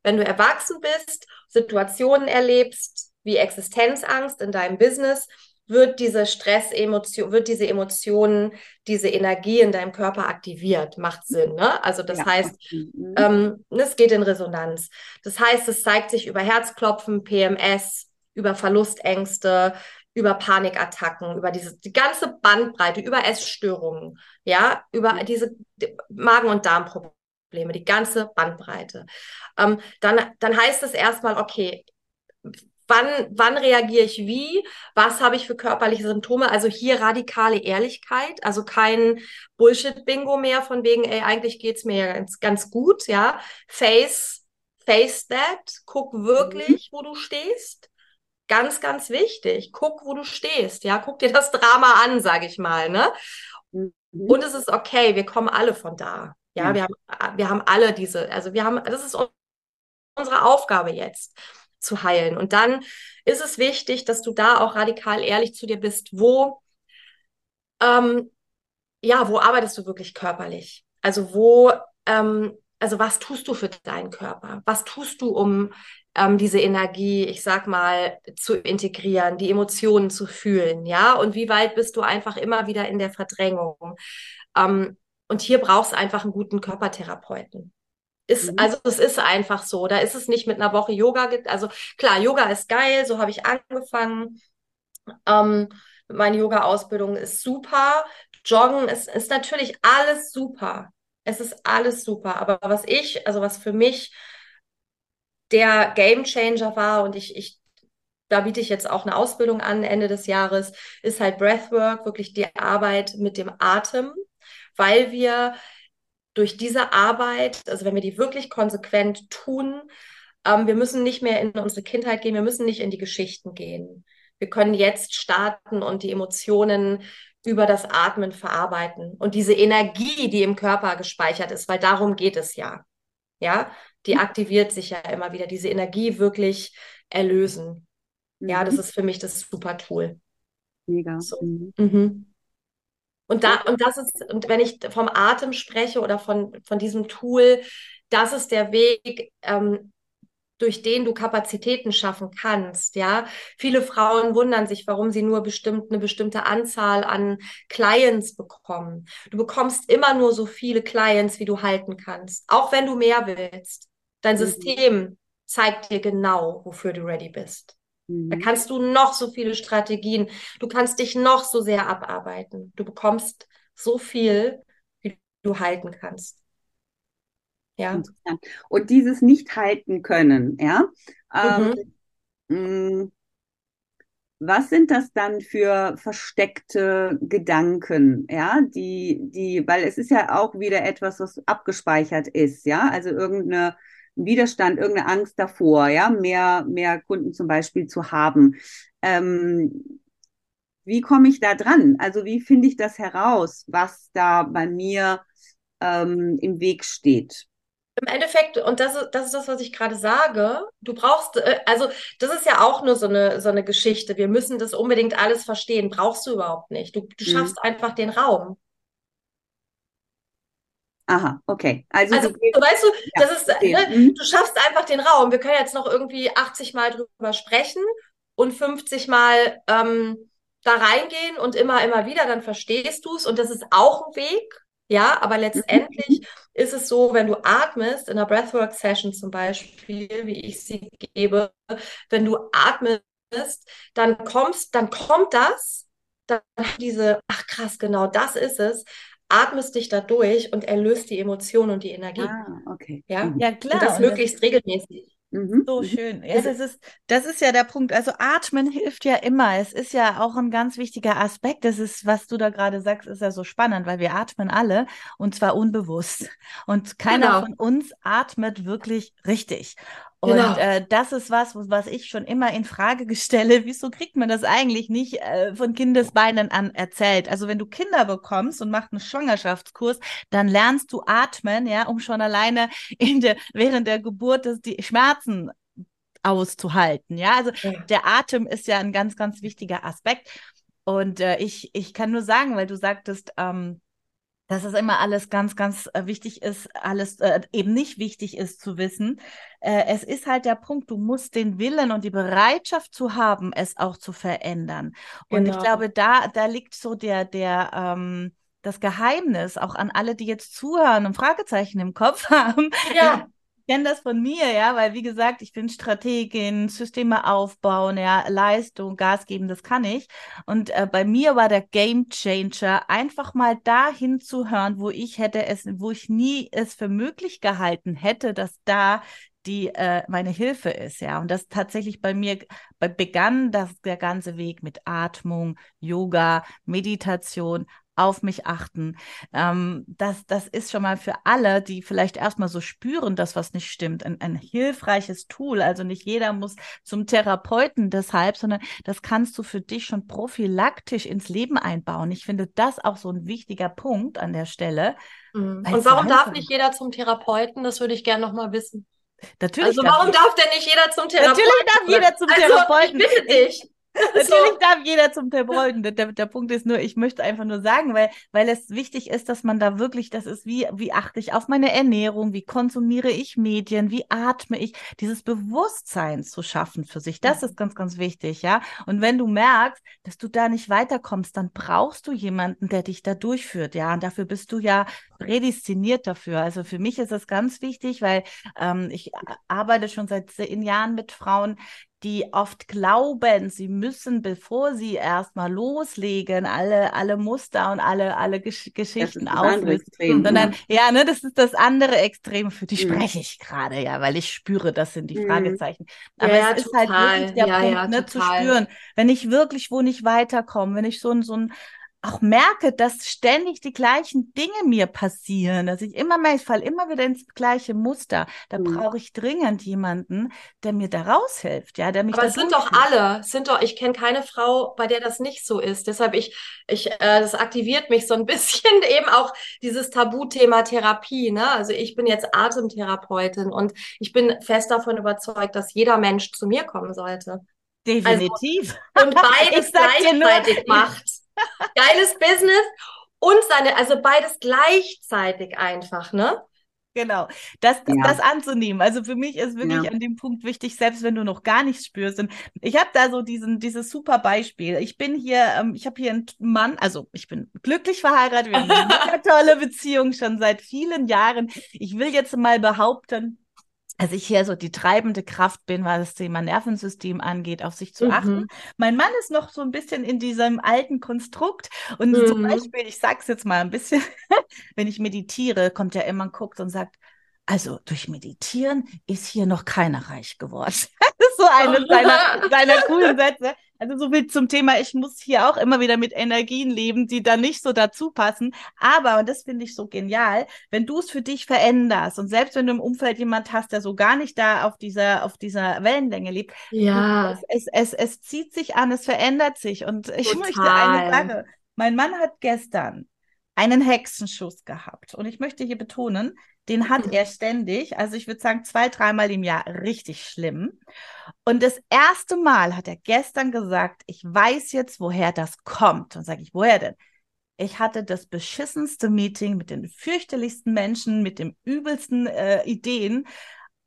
wenn du erwachsen bist, Situationen erlebst, wie Existenzangst in deinem Business, wird diese Stressemotion, wird diese Emotionen, diese Energie in deinem Körper aktiviert. Macht Sinn, ne? Also das ja. heißt, mhm. ähm, es geht in Resonanz. Das heißt, es zeigt sich über Herzklopfen, PMS, über Verlustängste, über Panikattacken, über diese die ganze Bandbreite, über Essstörungen, ja, über mhm. diese Magen- und Darmprobleme, die ganze Bandbreite. Ähm, dann, dann heißt es erstmal, okay, wann, wann reagiere ich wie, was habe ich für körperliche Symptome. Also hier radikale Ehrlichkeit, also kein Bullshit-Bingo mehr von wegen, ey, eigentlich geht's mir ganz, ganz gut, ja. Face, face that, guck wirklich, mhm. wo du stehst. Ganz, ganz wichtig. Guck, wo du stehst, ja. Guck dir das Drama an, sage ich mal, ne? Mhm. Und es ist okay, wir kommen alle von da. Ja, ja, wir haben, wir haben alle diese, also wir haben, das ist unsere Aufgabe jetzt zu heilen. Und dann ist es wichtig, dass du da auch radikal ehrlich zu dir bist, wo, ähm, ja, wo arbeitest du wirklich körperlich? Also wo, ähm, also was tust du für deinen Körper? Was tust du, um ähm, diese Energie, ich sag mal, zu integrieren, die Emotionen zu fühlen, ja? Und wie weit bist du einfach immer wieder in der Verdrängung? Ähm, und hier brauchst du einfach einen guten Körpertherapeuten. Ist, mhm. Also es ist einfach so. Da ist es nicht mit einer Woche Yoga. Also klar, Yoga ist geil, so habe ich angefangen. Ähm, meine Yoga-Ausbildung ist super. Joggen ist, ist natürlich alles super. Es ist alles super. Aber was ich, also was für mich der Game Changer war und ich, ich da biete ich jetzt auch eine Ausbildung an Ende des Jahres, ist halt Breathwork, wirklich die Arbeit mit dem Atem, weil wir durch diese Arbeit, also wenn wir die wirklich konsequent tun, ähm, wir müssen nicht mehr in unsere Kindheit gehen, wir müssen nicht in die Geschichten gehen. Wir können jetzt starten und die Emotionen über das Atmen verarbeiten und diese Energie, die im Körper gespeichert ist, weil darum geht es ja. Ja, die aktiviert sich ja immer wieder, diese Energie wirklich erlösen. Ja, das mhm. ist für mich das super Tool. Mega. So. Mhm. Mhm. Und da, und das ist, und wenn ich vom Atem spreche oder von, von diesem Tool, das ist der Weg, ähm, durch den du Kapazitäten schaffen kannst, ja. Viele Frauen wundern sich, warum sie nur bestimmt eine bestimmte Anzahl an Clients bekommen. Du bekommst immer nur so viele Clients, wie du halten kannst, auch wenn du mehr willst. Dein mhm. System zeigt dir genau, wofür du ready bist. Da mhm. kannst du noch so viele Strategien, du kannst dich noch so sehr abarbeiten. Du bekommst so viel, wie du halten kannst. Ja. Und dieses nicht halten können, ja. Ähm, mhm. Mm, was sind das dann für versteckte Gedanken, ja, die, die, weil es ist ja auch wieder etwas, was abgespeichert ist, ja, also irgendeine Widerstand, irgendeine Angst davor, ja, mehr, mehr Kunden zum Beispiel zu haben. Ähm, wie komme ich da dran? Also wie finde ich das heraus, was da bei mir ähm, im Weg steht? Im Endeffekt, und das ist, das ist das, was ich gerade sage, du brauchst, äh, also das ist ja auch nur so eine, so eine Geschichte. Wir müssen das unbedingt alles verstehen. Brauchst du überhaupt nicht. Du, du mhm. schaffst mhm. einfach den Raum. Aha, okay. Also, also du, weißt du, ja, das ist, ne, mhm. du schaffst einfach den Raum. Wir können jetzt noch irgendwie 80 Mal drüber sprechen und 50 Mal ähm, da reingehen und immer, immer wieder, dann verstehst du es und das ist auch ein Weg. Ja, aber letztendlich mhm. ist es so, wenn du atmest, in einer Breathwork-Session zum Beispiel, wie ich sie gebe, wenn du atmest, dann kommst, dann kommt das, dann diese, ach krass, genau das ist es, atmest dich da durch und erlöst die Emotionen und die Energie. Ah, okay. Ja, mhm. ja klar. Und das und möglichst das, regelmäßig. Mhm. So mhm. schön. Ja, das ist, das ist ja der Punkt. Also atmen hilft ja immer. Es ist ja auch ein ganz wichtiger Aspekt. Das ist, was du da gerade sagst, ist ja so spannend, weil wir atmen alle und zwar unbewusst. Und keiner genau. von uns atmet wirklich richtig. Und genau. äh, das ist was, was ich schon immer in Frage gestelle. Wieso kriegt man das eigentlich nicht äh, von Kindesbeinen an erzählt? Also wenn du Kinder bekommst und machst einen Schwangerschaftskurs, dann lernst du atmen, ja, um schon alleine in der während der Geburt das, die Schmerzen auszuhalten. Ja, also ja. der Atem ist ja ein ganz, ganz wichtiger Aspekt. Und äh, ich, ich kann nur sagen, weil du sagtest, ähm, dass es immer alles ganz, ganz äh, wichtig ist, alles äh, eben nicht wichtig ist zu wissen. Äh, es ist halt der Punkt, du musst den Willen und die Bereitschaft zu haben, es auch zu verändern. Und genau. ich glaube, da, da liegt so der, der, ähm, das Geheimnis auch an alle, die jetzt zuhören und Fragezeichen im Kopf haben. Ja kenne das von mir, ja, weil wie gesagt, ich bin Strategin, Systeme aufbauen, ja, Leistung, Gas geben, das kann ich. Und äh, bei mir war der Game Changer, einfach mal dahin zu hören, wo ich hätte es, wo ich nie es für möglich gehalten hätte, dass da die äh, meine Hilfe ist, ja. Und das tatsächlich bei mir begann das der ganze Weg mit Atmung, Yoga, Meditation, auf mich achten. Ähm, das, das ist schon mal für alle, die vielleicht erstmal so spüren, dass was nicht stimmt, ein, ein hilfreiches Tool. Also nicht jeder muss zum Therapeuten deshalb, sondern das kannst du für dich schon prophylaktisch ins Leben einbauen. Ich finde das auch so ein wichtiger Punkt an der Stelle. Mhm. Und warum darf nicht jeder zum Therapeuten? Das würde ich gerne nochmal wissen. Natürlich also warum darf, darf denn nicht jeder zum Therapeuten? Natürlich darf jeder zum also, Therapeuten. Ich bitte dich. Natürlich so. darf jeder zum Therapeuten. Der, der, Punkt ist nur, ich möchte einfach nur sagen, weil, weil es wichtig ist, dass man da wirklich, das ist wie, wie achte ich auf meine Ernährung, wie konsumiere ich Medien, wie atme ich, dieses Bewusstsein zu schaffen für sich. Das ist ganz, ganz wichtig, ja. Und wenn du merkst, dass du da nicht weiterkommst, dann brauchst du jemanden, der dich da durchführt, ja. Und dafür bist du ja prädestiniert dafür. Also für mich ist es ganz wichtig, weil ähm, ich arbeite schon seit zehn Jahren mit Frauen, die oft glauben, sie müssen, bevor sie erstmal loslegen, alle, alle Muster und alle, alle Gesch Geschichten auflösen. Sondern, ja. ja, ne, das ist das andere Extrem, für die mhm. spreche ich gerade, ja, weil ich spüre, das sind die mhm. Fragezeichen. Aber ja, es ist halt wirklich der ja, Punkt, ne, zu spüren, wenn ich wirklich wo nicht weiterkomme, wenn ich so ein, so ein auch merke, dass ständig die gleichen Dinge mir passieren, dass ich immer mehr, ich falle immer wieder ins gleiche Muster. Da mhm. brauche ich dringend jemanden, der mir da raushilft, ja, der mich. Aber es sind doch alle, sind doch, ich kenne keine Frau, bei der das nicht so ist. Deshalb ich, ich, äh, das aktiviert mich so ein bisschen eben auch dieses Tabuthema Therapie. Ne? Also ich bin jetzt Atemtherapeutin und ich bin fest davon überzeugt, dass jeder Mensch zu mir kommen sollte. Definitiv. Also, und beides gleichzeitig macht. Geiles Business und seine, also beides gleichzeitig einfach, ne? Genau, das, ja. das anzunehmen. Also für mich ist wirklich ja. an dem Punkt wichtig, selbst wenn du noch gar nichts spürst. Und ich habe da so diesen, dieses super Beispiel. Ich bin hier, ähm, ich habe hier einen Mann, also ich bin glücklich verheiratet, wir haben eine tolle Beziehung schon seit vielen Jahren. Ich will jetzt mal behaupten, dass ich hier so die treibende Kraft bin, was das Thema Nervensystem angeht, auf sich zu mhm. achten. Mein Mann ist noch so ein bisschen in diesem alten Konstrukt und mhm. zum Beispiel, ich sag's jetzt mal ein bisschen, wenn ich meditiere, kommt ja immer und guckt und sagt, also durch Meditieren ist hier noch keiner reich geworden. das ist so eine seiner, seiner coolen Sätze. Also so viel zum Thema, ich muss hier auch immer wieder mit Energien leben, die da nicht so dazu passen. Aber, und das finde ich so genial, wenn du es für dich veränderst und selbst wenn du im Umfeld jemand hast, der so gar nicht da auf dieser, auf dieser Wellenlänge lebt, ja. es, es, es, es zieht sich an, es verändert sich. Und ich Total. möchte eine Sache. Mein Mann hat gestern einen Hexenschuss gehabt. Und ich möchte hier betonen, den hat mhm. er ständig, also ich würde sagen zwei, dreimal im Jahr richtig schlimm. Und das erste Mal hat er gestern gesagt, ich weiß jetzt, woher das kommt. Und sage ich, woher denn? Ich hatte das beschissenste Meeting mit den fürchterlichsten Menschen, mit den übelsten äh, Ideen.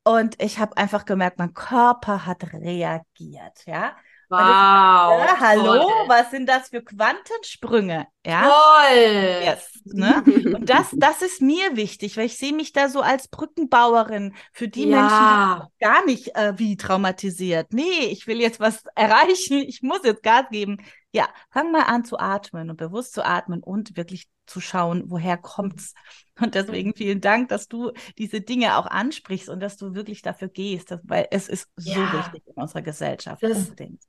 Und ich habe einfach gemerkt, mein Körper hat reagiert, ja. Wow. Ja, hallo, toll. was sind das für Quantensprünge? Ja. Toll. Yes, ne? Und das, das ist mir wichtig, weil ich sehe mich da so als Brückenbauerin für die ja. Menschen, die gar nicht äh, wie traumatisiert. Nee, ich will jetzt was erreichen, ich muss jetzt Gas geben. Ja, fang mal an zu atmen und bewusst zu atmen und wirklich zu schauen, woher kommt's. Und deswegen vielen Dank, dass du diese Dinge auch ansprichst und dass du wirklich dafür gehst, weil es ist so ja. wichtig in unserer Gesellschaft. Das, unbedingt.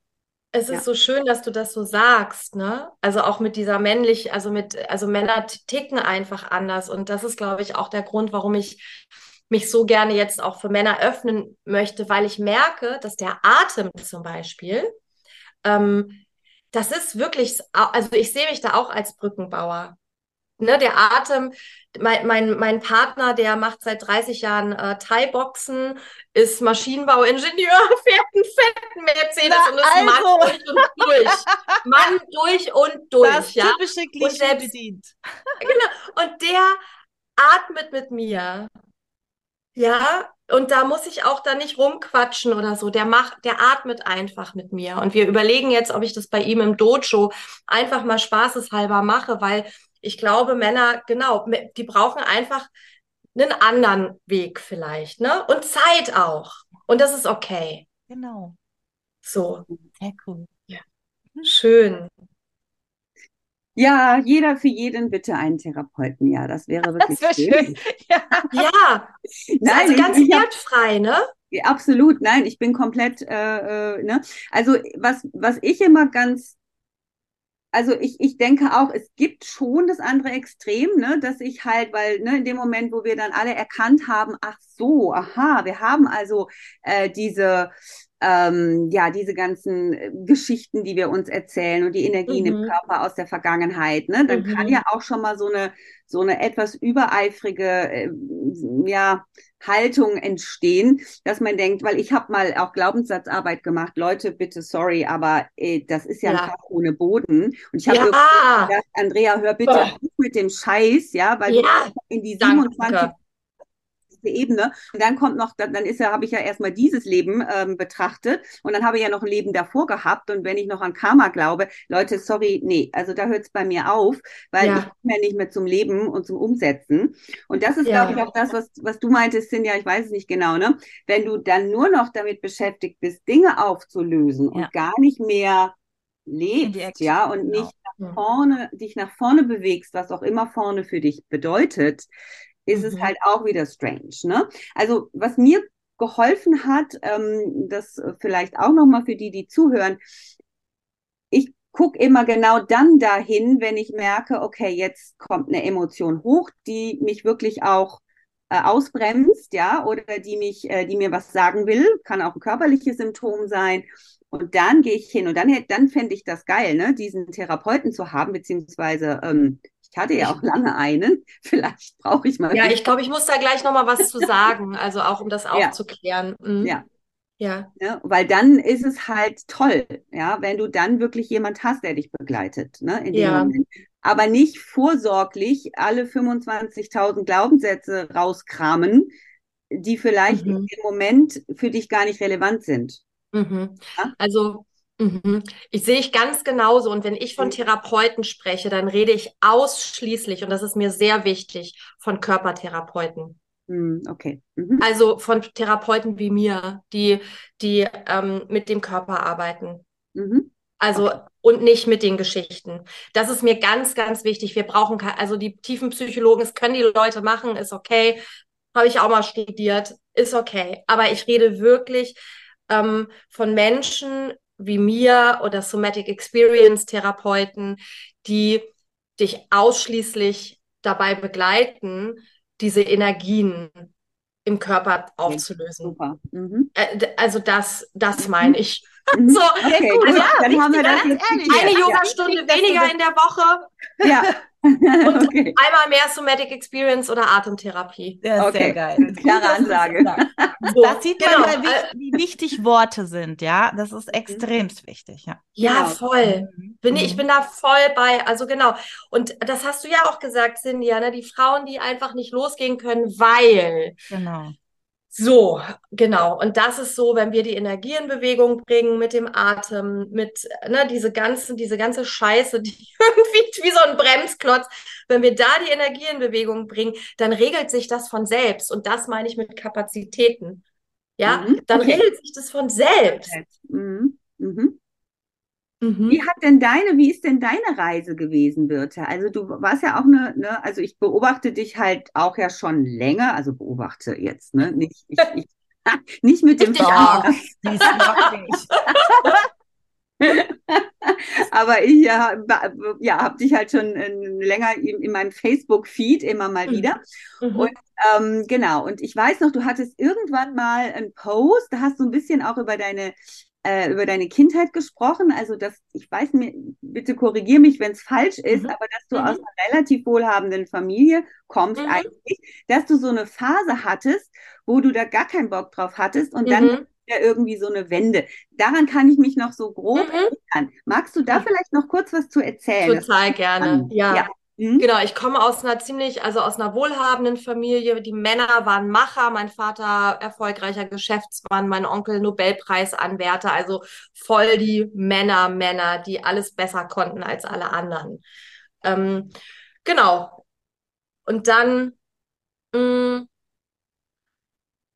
Es ist ja. so schön, dass du das so sagst, ne? Also auch mit dieser männlich, also mit, also Männer ticken einfach anders. Und das ist, glaube ich, auch der Grund, warum ich mich so gerne jetzt auch für Männer öffnen möchte, weil ich merke, dass der Atem zum Beispiel, ähm, das ist wirklich, also ich sehe mich da auch als Brückenbauer. Ne, der Atem, mein, mein, mein Partner, der macht seit 30 Jahren äh, Thai-Boxen, ist Maschinenbauingenieur, fährt einen fetten Mercedes Na, und ist also. Mann durch und durch. Mann durch und durch, Das ja. typische Klischee selbst- bedient. Und der atmet mit mir. Ja, und da muss ich auch dann nicht rumquatschen oder so. Der macht, der atmet einfach mit mir. Und wir überlegen jetzt, ob ich das bei ihm im Dojo einfach mal spaßeshalber mache, weil ich glaube, Männer, genau, die brauchen einfach einen anderen Weg vielleicht, ne? Und Zeit auch. Und das ist okay. Genau. So, Sehr cool. schön. Ja, jeder für jeden bitte einen Therapeuten. Ja, das wäre wirklich Das wäre schön. Ja. Ja, Nein, also ganz ich wertfrei, ne? Ja, Absolut, nein, ich bin komplett, äh, äh, ne? Also was, was ich immer ganz, also ich, ich denke auch, es gibt schon das andere Extrem, ne, dass ich halt, weil, ne, in dem Moment, wo wir dann alle erkannt haben, ach so, aha, wir haben also äh, diese, ähm, ja, diese ganzen äh, Geschichten, die wir uns erzählen und die Energien im Mhm. Körper aus der Vergangenheit, ne, dann kann Mhm. ja auch schon mal so eine, so eine etwas übereifrige, äh, ja, Haltung entstehen, dass man denkt, weil ich habe mal auch Glaubenssatzarbeit gemacht, Leute, bitte sorry, aber äh, das ist ja ein Ja. Fass ohne Boden. Und ich habe Ja, gedacht, Andrea, hör bitte auf mit dem Scheiß, ja, weil Ja, du in die danke. 27 Ebene und dann kommt noch, dann, ist ja, habe ich ja erstmal dieses Leben ähm, betrachtet und dann habe ich ja noch ein Leben davor gehabt und wenn ich noch an Karma glaube, Leute, sorry, nee, also da hört es bei mir auf, weil Ja. ich komme ja nicht mehr zum Leben und zum Umsetzen und das ist, Ja. glaube ich, auch das, was, was du meintest, Cindy, ich weiß es nicht genau, ne? Wenn du dann nur noch damit beschäftigt bist, Dinge aufzulösen Ja. und gar nicht mehr lebst, ja, und genau. nicht Mhm. vorne, dich nach vorne bewegst, was auch immer vorne für dich bedeutet, ist es Mhm. halt auch wieder strange, ne? Also, was mir geholfen hat, ähm, das vielleicht auch nochmal für die, die zuhören, ich gucke immer genau dann dahin, wenn ich merke, okay, jetzt kommt eine Emotion hoch, die mich wirklich auch äh, ausbremst, ja, oder die mich, äh, die mir was sagen will, kann auch ein körperliches Symptom sein. Und dann gehe ich hin und dann, dann fände ich das geil, ne, diesen Therapeuten zu haben, beziehungsweise ähm, ich hatte ja auch lange einen. Vielleicht brauche ich mal Ja, wieder. ich glaube, ich muss da gleich nochmal was zu sagen, also auch um das Ja. aufzuklären. Mhm. Ja. Ja, Ne? Weil dann ist es halt toll, ja, wenn du dann wirklich jemand hast, der dich begleitet, ne, in dem Ja. Moment. Aber nicht vorsorglich alle 25.000 Glaubenssätze rauskramen, die vielleicht Mhm. in dem Moment für dich gar nicht relevant sind. Mhm. Ja? Also, mhm. Ich sehe ich ganz genauso. Und wenn ich von Mhm. Therapeuten spreche, dann rede ich ausschließlich, und das ist mir sehr wichtig, von Körpertherapeuten. Hm, okay. Mhm. Also von Therapeuten wie mir, die, die ähm, mit dem Körper arbeiten. Mhm. Also Okay. und nicht mit den Geschichten. Das ist mir ganz, ganz wichtig. Wir brauchen also die tiefen Psychologen, es können die Leute machen, ist okay. Habe ich auch mal studiert, ist okay. Aber ich rede wirklich ähm, von Menschen wie mir oder Somatic Experience Therapeuten, die dich ausschließlich dabei begleiten, diese Energien im Körper aufzulösen. Super. Mhm. Äh, Also das, das Mhm. meine ich. Mhm. So, Okay, gut. gut. Ja, Dann haben wir das ganz ehrlich. eine Ja. Yogastunde weniger in der Woche Ja. und Okay. einmal mehr Somatic Experience oder Atemtherapie. Ja, Okay. sehr geil. Klare das Ansage. So, Da sieht man genau. mal, wie, wie wichtig Worte sind, ja. Das ist extremst wichtig, ja. Ja, Genau. voll. Bin ich, ich Mhm. bin da voll bei, also genau. Und das hast du ja auch gesagt, Cindy, ne? Die Frauen, die einfach nicht losgehen können, weil. Genau. So, genau. Und das ist so, wenn wir die Energie in Bewegung bringen mit dem Atem, mit, ne, diese ganzen, diese ganze Scheiße, die irgendwie wie so ein Bremsklotz, wenn wir da die Energie in Bewegung bringen, dann regelt sich das von selbst. Und das meine ich mit Kapazitäten. Ja, Mhm, dann okay. regelt sich das von selbst. Mhm. Mhm. Mhm. Wie hat denn deine, wie ist denn deine Reise gewesen, Birte? Also du warst ja auch eine, ne, also ich beobachte dich halt auch ja schon länger, also beobachte jetzt, ne? Nicht, ich, ich, nicht mit dem Ich dich Baum, auch. Die ist wirklich. aber ich ja, ja, habe dich halt schon äh, länger in, in meinem Facebook-Feed immer mal Mhm. wieder. Mhm. Und ähm, genau, und ich weiß noch, du hattest irgendwann mal einen Post, da hast du ein bisschen auch über deine äh, über deine Kindheit gesprochen. Also, dass ich weiß mir, bitte korrigier mich, wenn es falsch ist, mhm. aber dass du mhm. aus einer relativ wohlhabenden Familie kommst mhm. eigentlich, dass du so eine Phase hattest, wo du da gar keinen Bock drauf hattest und dann mhm. ja irgendwie so eine Wende. Daran kann ich mich noch so grob mhm. erinnern. Magst du da vielleicht noch kurz was zu erzählen? Total gerne. Ja. ja. Mhm. Genau, ich komme aus einer ziemlich, also aus einer wohlhabenden Familie. Die Männer waren Macher, mein Vater erfolgreicher Geschäftsmann, mein Onkel Nobelpreisanwärter, also voll die Männer, Männer, die alles besser konnten als alle anderen. Ähm, genau. Und dann mm,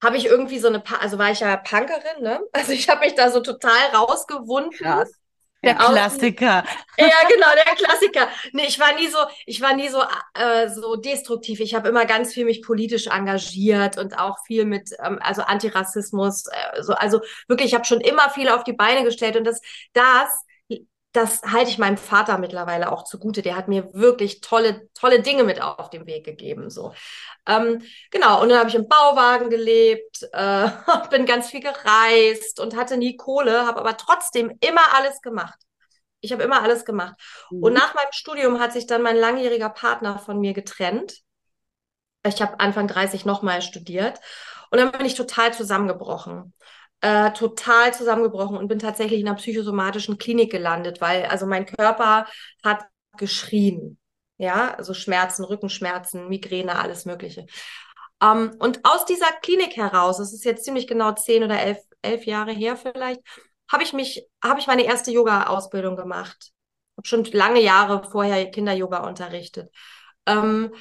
habe ich irgendwie so eine, also war ich ja Punkerin, ne? Also ich habe mich da so total rausgewunden. Krass. Der Klassiker. Ja, genau, der Klassiker. Nee, ich war nie so, ich war nie so, äh, so destruktiv. Ich habe immer ganz viel mich politisch engagiert und auch viel mit, ähm, also Antirassismus, äh, so, also wirklich, ich habe schon immer viel auf die Beine gestellt und das, das das halte ich meinem Vater mittlerweile auch zugute. Der hat mir wirklich tolle, tolle Dinge mit auf den Weg gegeben. So, ähm, genau. Und dann habe ich im Bauwagen gelebt, äh, bin ganz viel gereist und hatte nie Kohle, habe aber trotzdem immer alles gemacht. Ich habe immer alles gemacht. Mhm. Und nach meinem Studium hat sich dann mein langjähriger Partner von mir getrennt. Ich habe Anfang 30 nochmal studiert und dann bin ich total zusammengebrochen äh, total zusammengebrochen und bin tatsächlich in einer psychosomatischen Klinik gelandet, weil also mein Körper hat geschrien. Ja, also Schmerzen, Rückenschmerzen, Migräne, alles Mögliche. Ähm, und aus dieser Klinik heraus, das ist jetzt ziemlich genau zehn oder elf, elf Jahre her vielleicht, habe ich mich, habe ich meine erste Yoga-Ausbildung gemacht. Habe schon lange Jahre vorher Kinder-Yoga unterrichtet. Ähm,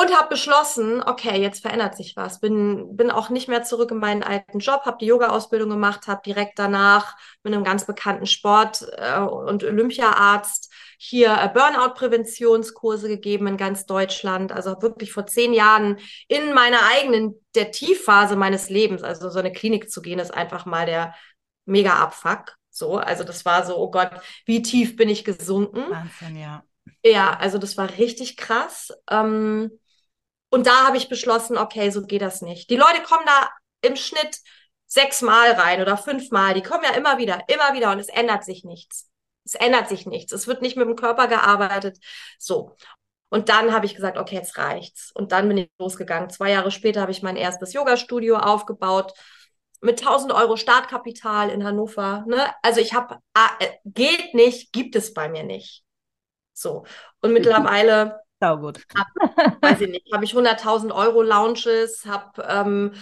und habe beschlossen, okay, jetzt verändert sich was. Bin, bin auch nicht mehr zurück in meinen alten Job, habe die Yoga-Ausbildung gemacht, habe direkt danach mit einem ganz bekannten Sport- äh, und Olympiaarzt hier äh, Burnout-Präventionskurse gegeben in ganz Deutschland. Also wirklich vor zehn Jahren in meiner eigenen, der Tiefphase meines Lebens, also so eine Klinik zu gehen, ist einfach mal der mega Abfuck. So, also das war so, oh Gott, wie tief bin ich gesunken? Wahnsinn, ja. Ja, also das war richtig krass. Ähm, und da habe ich beschlossen, okay, so geht das nicht. Die Leute kommen da im Schnitt sechsmal rein oder fünfmal. Die kommen ja immer wieder, immer wieder und es ändert sich nichts. Es ändert sich nichts. Es wird nicht mit dem Körper gearbeitet. So. Und dann habe ich gesagt, okay, jetzt reicht's. Und dann bin ich losgegangen. Zwei Jahre später habe ich mein erstes Yoga-Studio aufgebaut mit 1000 Euro Startkapital in Hannover. Ne? Also ich habe, ah, äh, geht nicht, gibt es bei mir nicht. So. Und mittlerweile Sau gut. Hab, weiß ich nicht, habe ich 100.000 Euro Launches, habe ähm,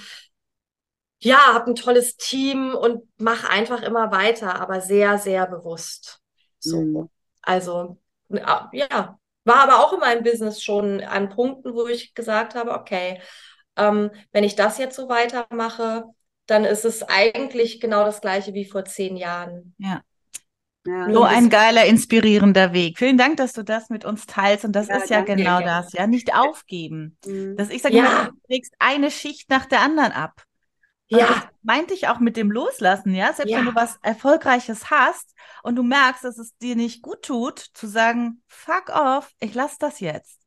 ja, habe ein tolles Team und mache einfach immer weiter, aber sehr, sehr bewusst. So. Mhm. Also, ja, war aber auch in meinem Business schon an Punkten, wo ich gesagt habe, okay, ähm, wenn ich das jetzt so weitermache, dann ist es eigentlich genau das gleiche wie vor zehn Jahren. Ja. Ja, so ein geiler, inspirierender Weg. Vielen Dank, dass du das mit uns teilst. Und das ja, ist ja genau das, ja, nicht aufgeben. Mhm. Dass ich sage, ja. du legst eine Schicht nach der anderen ab. Und ja. Das meinte ich auch mit dem Loslassen, ja. Selbst ja. wenn du was Erfolgreiches hast und du merkst, dass es dir nicht gut tut, zu sagen, fuck off, ich lasse das jetzt.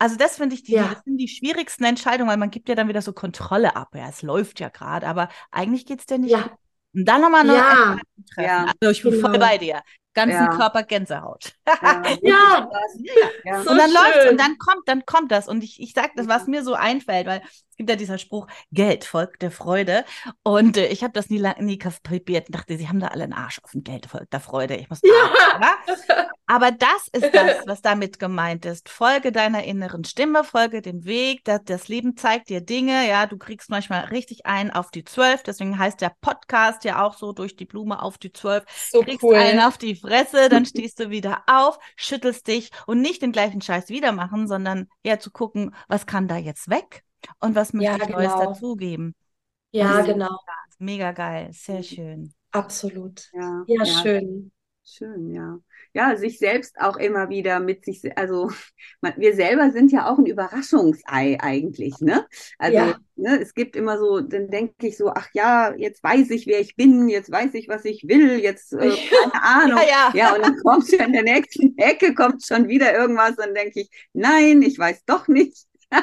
Also das finde ich die, ja. das sind die schwierigsten Entscheidungen, weil man gibt ja dann wieder so Kontrolle ab. Ja, es läuft ja gerade, aber eigentlich geht es dir nicht ja. Und dann nochmal eine ja. treffen. Ja, also ich bin genau. voll bei dir. Ganzen ja. Körper Gänsehaut. Ja. ja. So und dann läuft und dann kommt, dann kommt das. Und ich, ich sage das, was mir so einfällt, weil es gibt ja dieser Spruch, Geld folgt der Freude. Und äh, ich habe das nie, nie kapiert und dachte, sie haben da alle einen Arsch auf dem Geld folgt der Freude. Ich muss ja. Aber das ist das, was damit gemeint ist. Folge deiner inneren Stimme, folge dem Weg. Das, das Leben zeigt dir Dinge. Ja, du kriegst manchmal richtig einen auf die Zwölf. Deswegen heißt der Podcast ja auch so durch die Blume auf die Zwölf. So kriegst cool. einen auf die Fresse, dann stehst du wieder auf, schüttelst dich und nicht den gleichen Scheiß wieder machen, sondern ja zu gucken, was kann da jetzt weg und was möchte ja, ich genau. Neues dazugeben. Ja, genau. Mega geil, sehr schön. Absolut. Ja, ja, ja. schön. Schön, ja ja, sich selbst auch immer wieder mit sich, also man, wir selber sind ja auch ein Überraschungsei eigentlich, ne? Also ja. ne, es gibt immer so, dann denke ich so, ach ja, jetzt weiß ich, wer ich bin, jetzt weiß ich, was ich will, jetzt äh, keine Ahnung. ja, ja. ja, und dann kommt schon in der nächsten Ecke kommt schon wieder irgendwas, dann denke ich, nein, ich weiß doch nicht. Ja.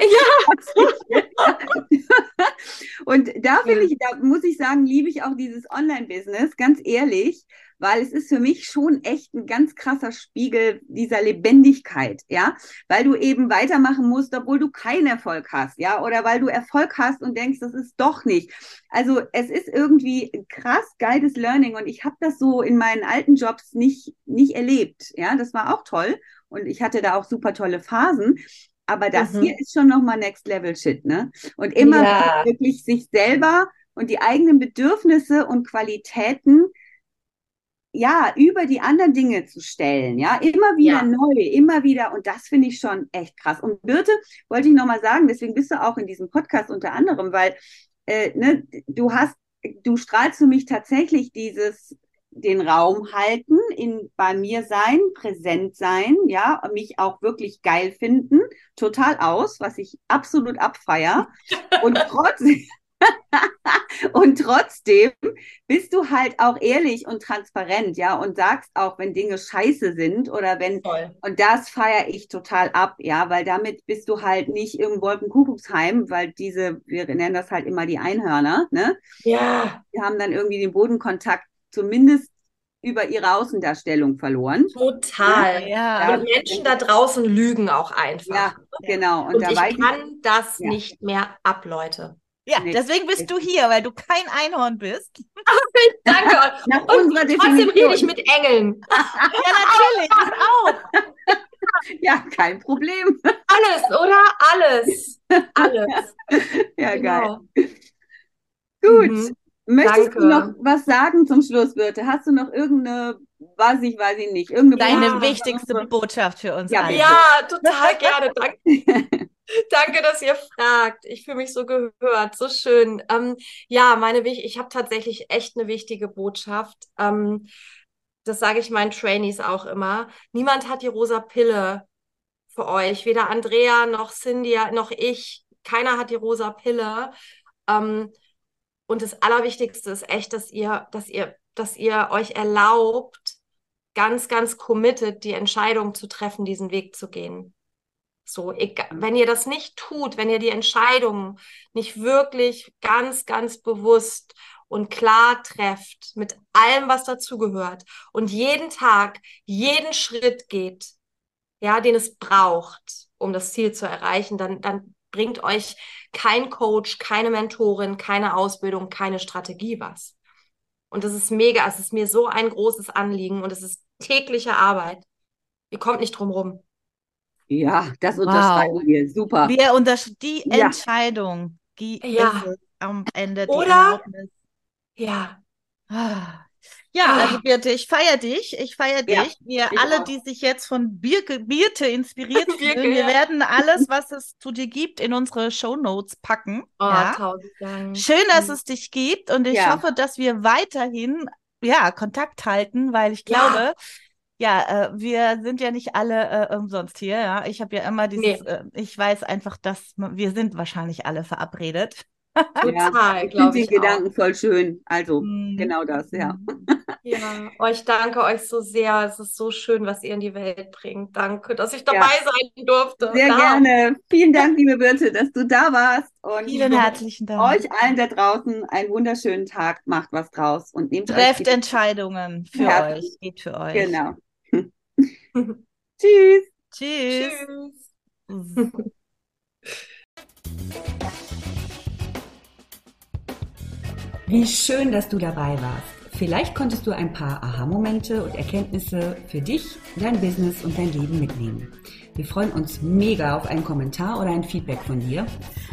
Und da finde ich, da muss ich sagen, liebe ich auch dieses Online-Business, ganz ehrlich, weil es ist für mich schon echt ein ganz krasser Spiegel dieser Lebendigkeit, ja, weil du eben weitermachen musst, obwohl du keinen Erfolg hast, ja, oder weil du Erfolg hast und denkst, das ist doch nicht. Also es ist irgendwie krass geiles Learning und ich habe das so in meinen alten Jobs nicht nicht erlebt, ja, das war auch toll und ich hatte da auch super tolle Phasen. Aber das mhm. hier ist schon nochmal Next Level Shit, ne? Und immer ja. wirklich sich selber und die eigenen Bedürfnisse und Qualitäten ja, über die anderen Dinge zu stellen, ja, immer wieder ja. neu, immer wieder und das finde ich schon echt krass. Und Birte, wollte ich nochmal sagen, deswegen bist du auch in diesem Podcast unter anderem, weil äh, ne, du hast, du strahlst für mich tatsächlich dieses den Raum halten, in, bei mir sein, präsent sein, ja, mich auch wirklich geil finden, total aus, was ich absolut abfeier. Und trotzdem, und trotzdem bist du halt auch ehrlich und transparent, ja, und sagst auch, wenn Dinge scheiße sind oder wenn, Voll. und das feiere ich total ab, ja, weil damit bist du halt nicht im Wolkenkuckucksheim, weil diese, wir nennen das halt immer die Einhörner, ne? Ja. Die haben dann irgendwie den Bodenkontakt zumindest über ihre Außendarstellung verloren. Total. Ja. Und Menschen da draußen lügen auch einfach. Ja, genau. Und, Und ich kann das ja. nicht mehr ab, Leute. Ja, nee. deswegen bist du hier, weil du kein Einhorn bist. Danke. Nach Und unserer trotzdem rede ich mit Engeln. ja, natürlich, ich auch. Ja, kein Problem. Alles, oder? Alles. Alles. Ja, genau. geil. Gut. Mhm. Möchtest Danke. du noch was sagen zum Schluss, Birte? Hast du noch irgendeine, weiß ich, weiß ich nicht, irgendeine Deine Botschaft, wichtigste Botschaft für uns ja, alle. Ja, total gerne. Danke. Danke, dass ihr fragt. Ich fühle mich so gehört, so schön. Ähm, ja, meine, ich habe tatsächlich echt eine wichtige Botschaft. Ähm, das sage ich meinen Trainees auch immer. Niemand hat die rosa Pille für euch. Weder Andrea noch Cindy noch ich. Keiner hat die rosa Pille. Ähm, und das Allerwichtigste ist echt, dass ihr, dass ihr, dass ihr euch erlaubt, ganz, ganz committed die Entscheidung zu treffen, diesen Weg zu gehen. So, egal, wenn ihr das nicht tut, wenn ihr die Entscheidungen nicht wirklich ganz, ganz bewusst und klar trefft mit allem, was dazugehört und jeden Tag, jeden Schritt geht, ja, den es braucht, um das Ziel zu erreichen, dann, dann bringt euch kein Coach, keine Mentorin, keine Ausbildung, keine Strategie was. Und das ist mega, es ist mir so ein großes Anliegen und es ist tägliche Arbeit. Ihr kommt nicht drum rum. Ja, das unterschreiben wow. wir. Super. Wir untersch die ja. Entscheidung, die ja. ist am Ende die Oder? Erlaubnis. Ja. Ah. Ja, ah. also Birte, ich feiere dich. Ich feiere dich. Ja, wir alle, auch. die sich jetzt von Birke, Birte inspiriert fühlen, wir ja. werden alles, was es zu dir gibt, in unsere Show Notes packen. Oh, ja. tausend Dank. Schön, dass es dich gibt und ich hoffe, dass wir weiterhin ja, Kontakt halten, weil ich glaube, ja, äh, wir sind ja nicht alle äh, umsonst hier. Ja, ich habe ja immer dieses, nee. äh, ich weiß einfach, dass wir sind wahrscheinlich alle verabredet. Total, ja, glaube ich. Den Gedanken voll schön. Also, mhm. genau das, ja. Mhm. Ja, euch danke euch so sehr. Es ist so schön, was ihr in die Welt bringt. Danke, dass ich dabei ja. sein durfte. Sehr da. gerne. Vielen Dank, liebe Birte, dass du da warst. Und Vielen herzlichen Dank. Euch allen da draußen einen wunderschönen Tag. Macht was draus und nehmt Trefft Entscheidungen für ja. euch. Geht für euch. Genau. Tschüss. Tschüss. Tschüss. Wie schön, dass du dabei warst. Vielleicht konntest du ein paar Aha-Momente und Erkenntnisse für dich, dein Business und dein Leben mitnehmen. Wir freuen uns mega auf einen Kommentar oder ein Feedback von dir.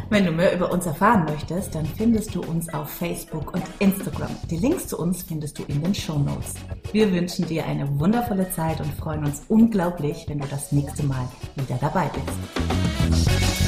Wenn du mehr über uns erfahren möchtest, dann findest du uns auf Facebook und Instagram. Die Links zu uns findest du in den Show Notes. Wir wünschen dir eine wundervolle Zeit und freuen uns unglaublich, wenn du das nächste Mal wieder dabei bist.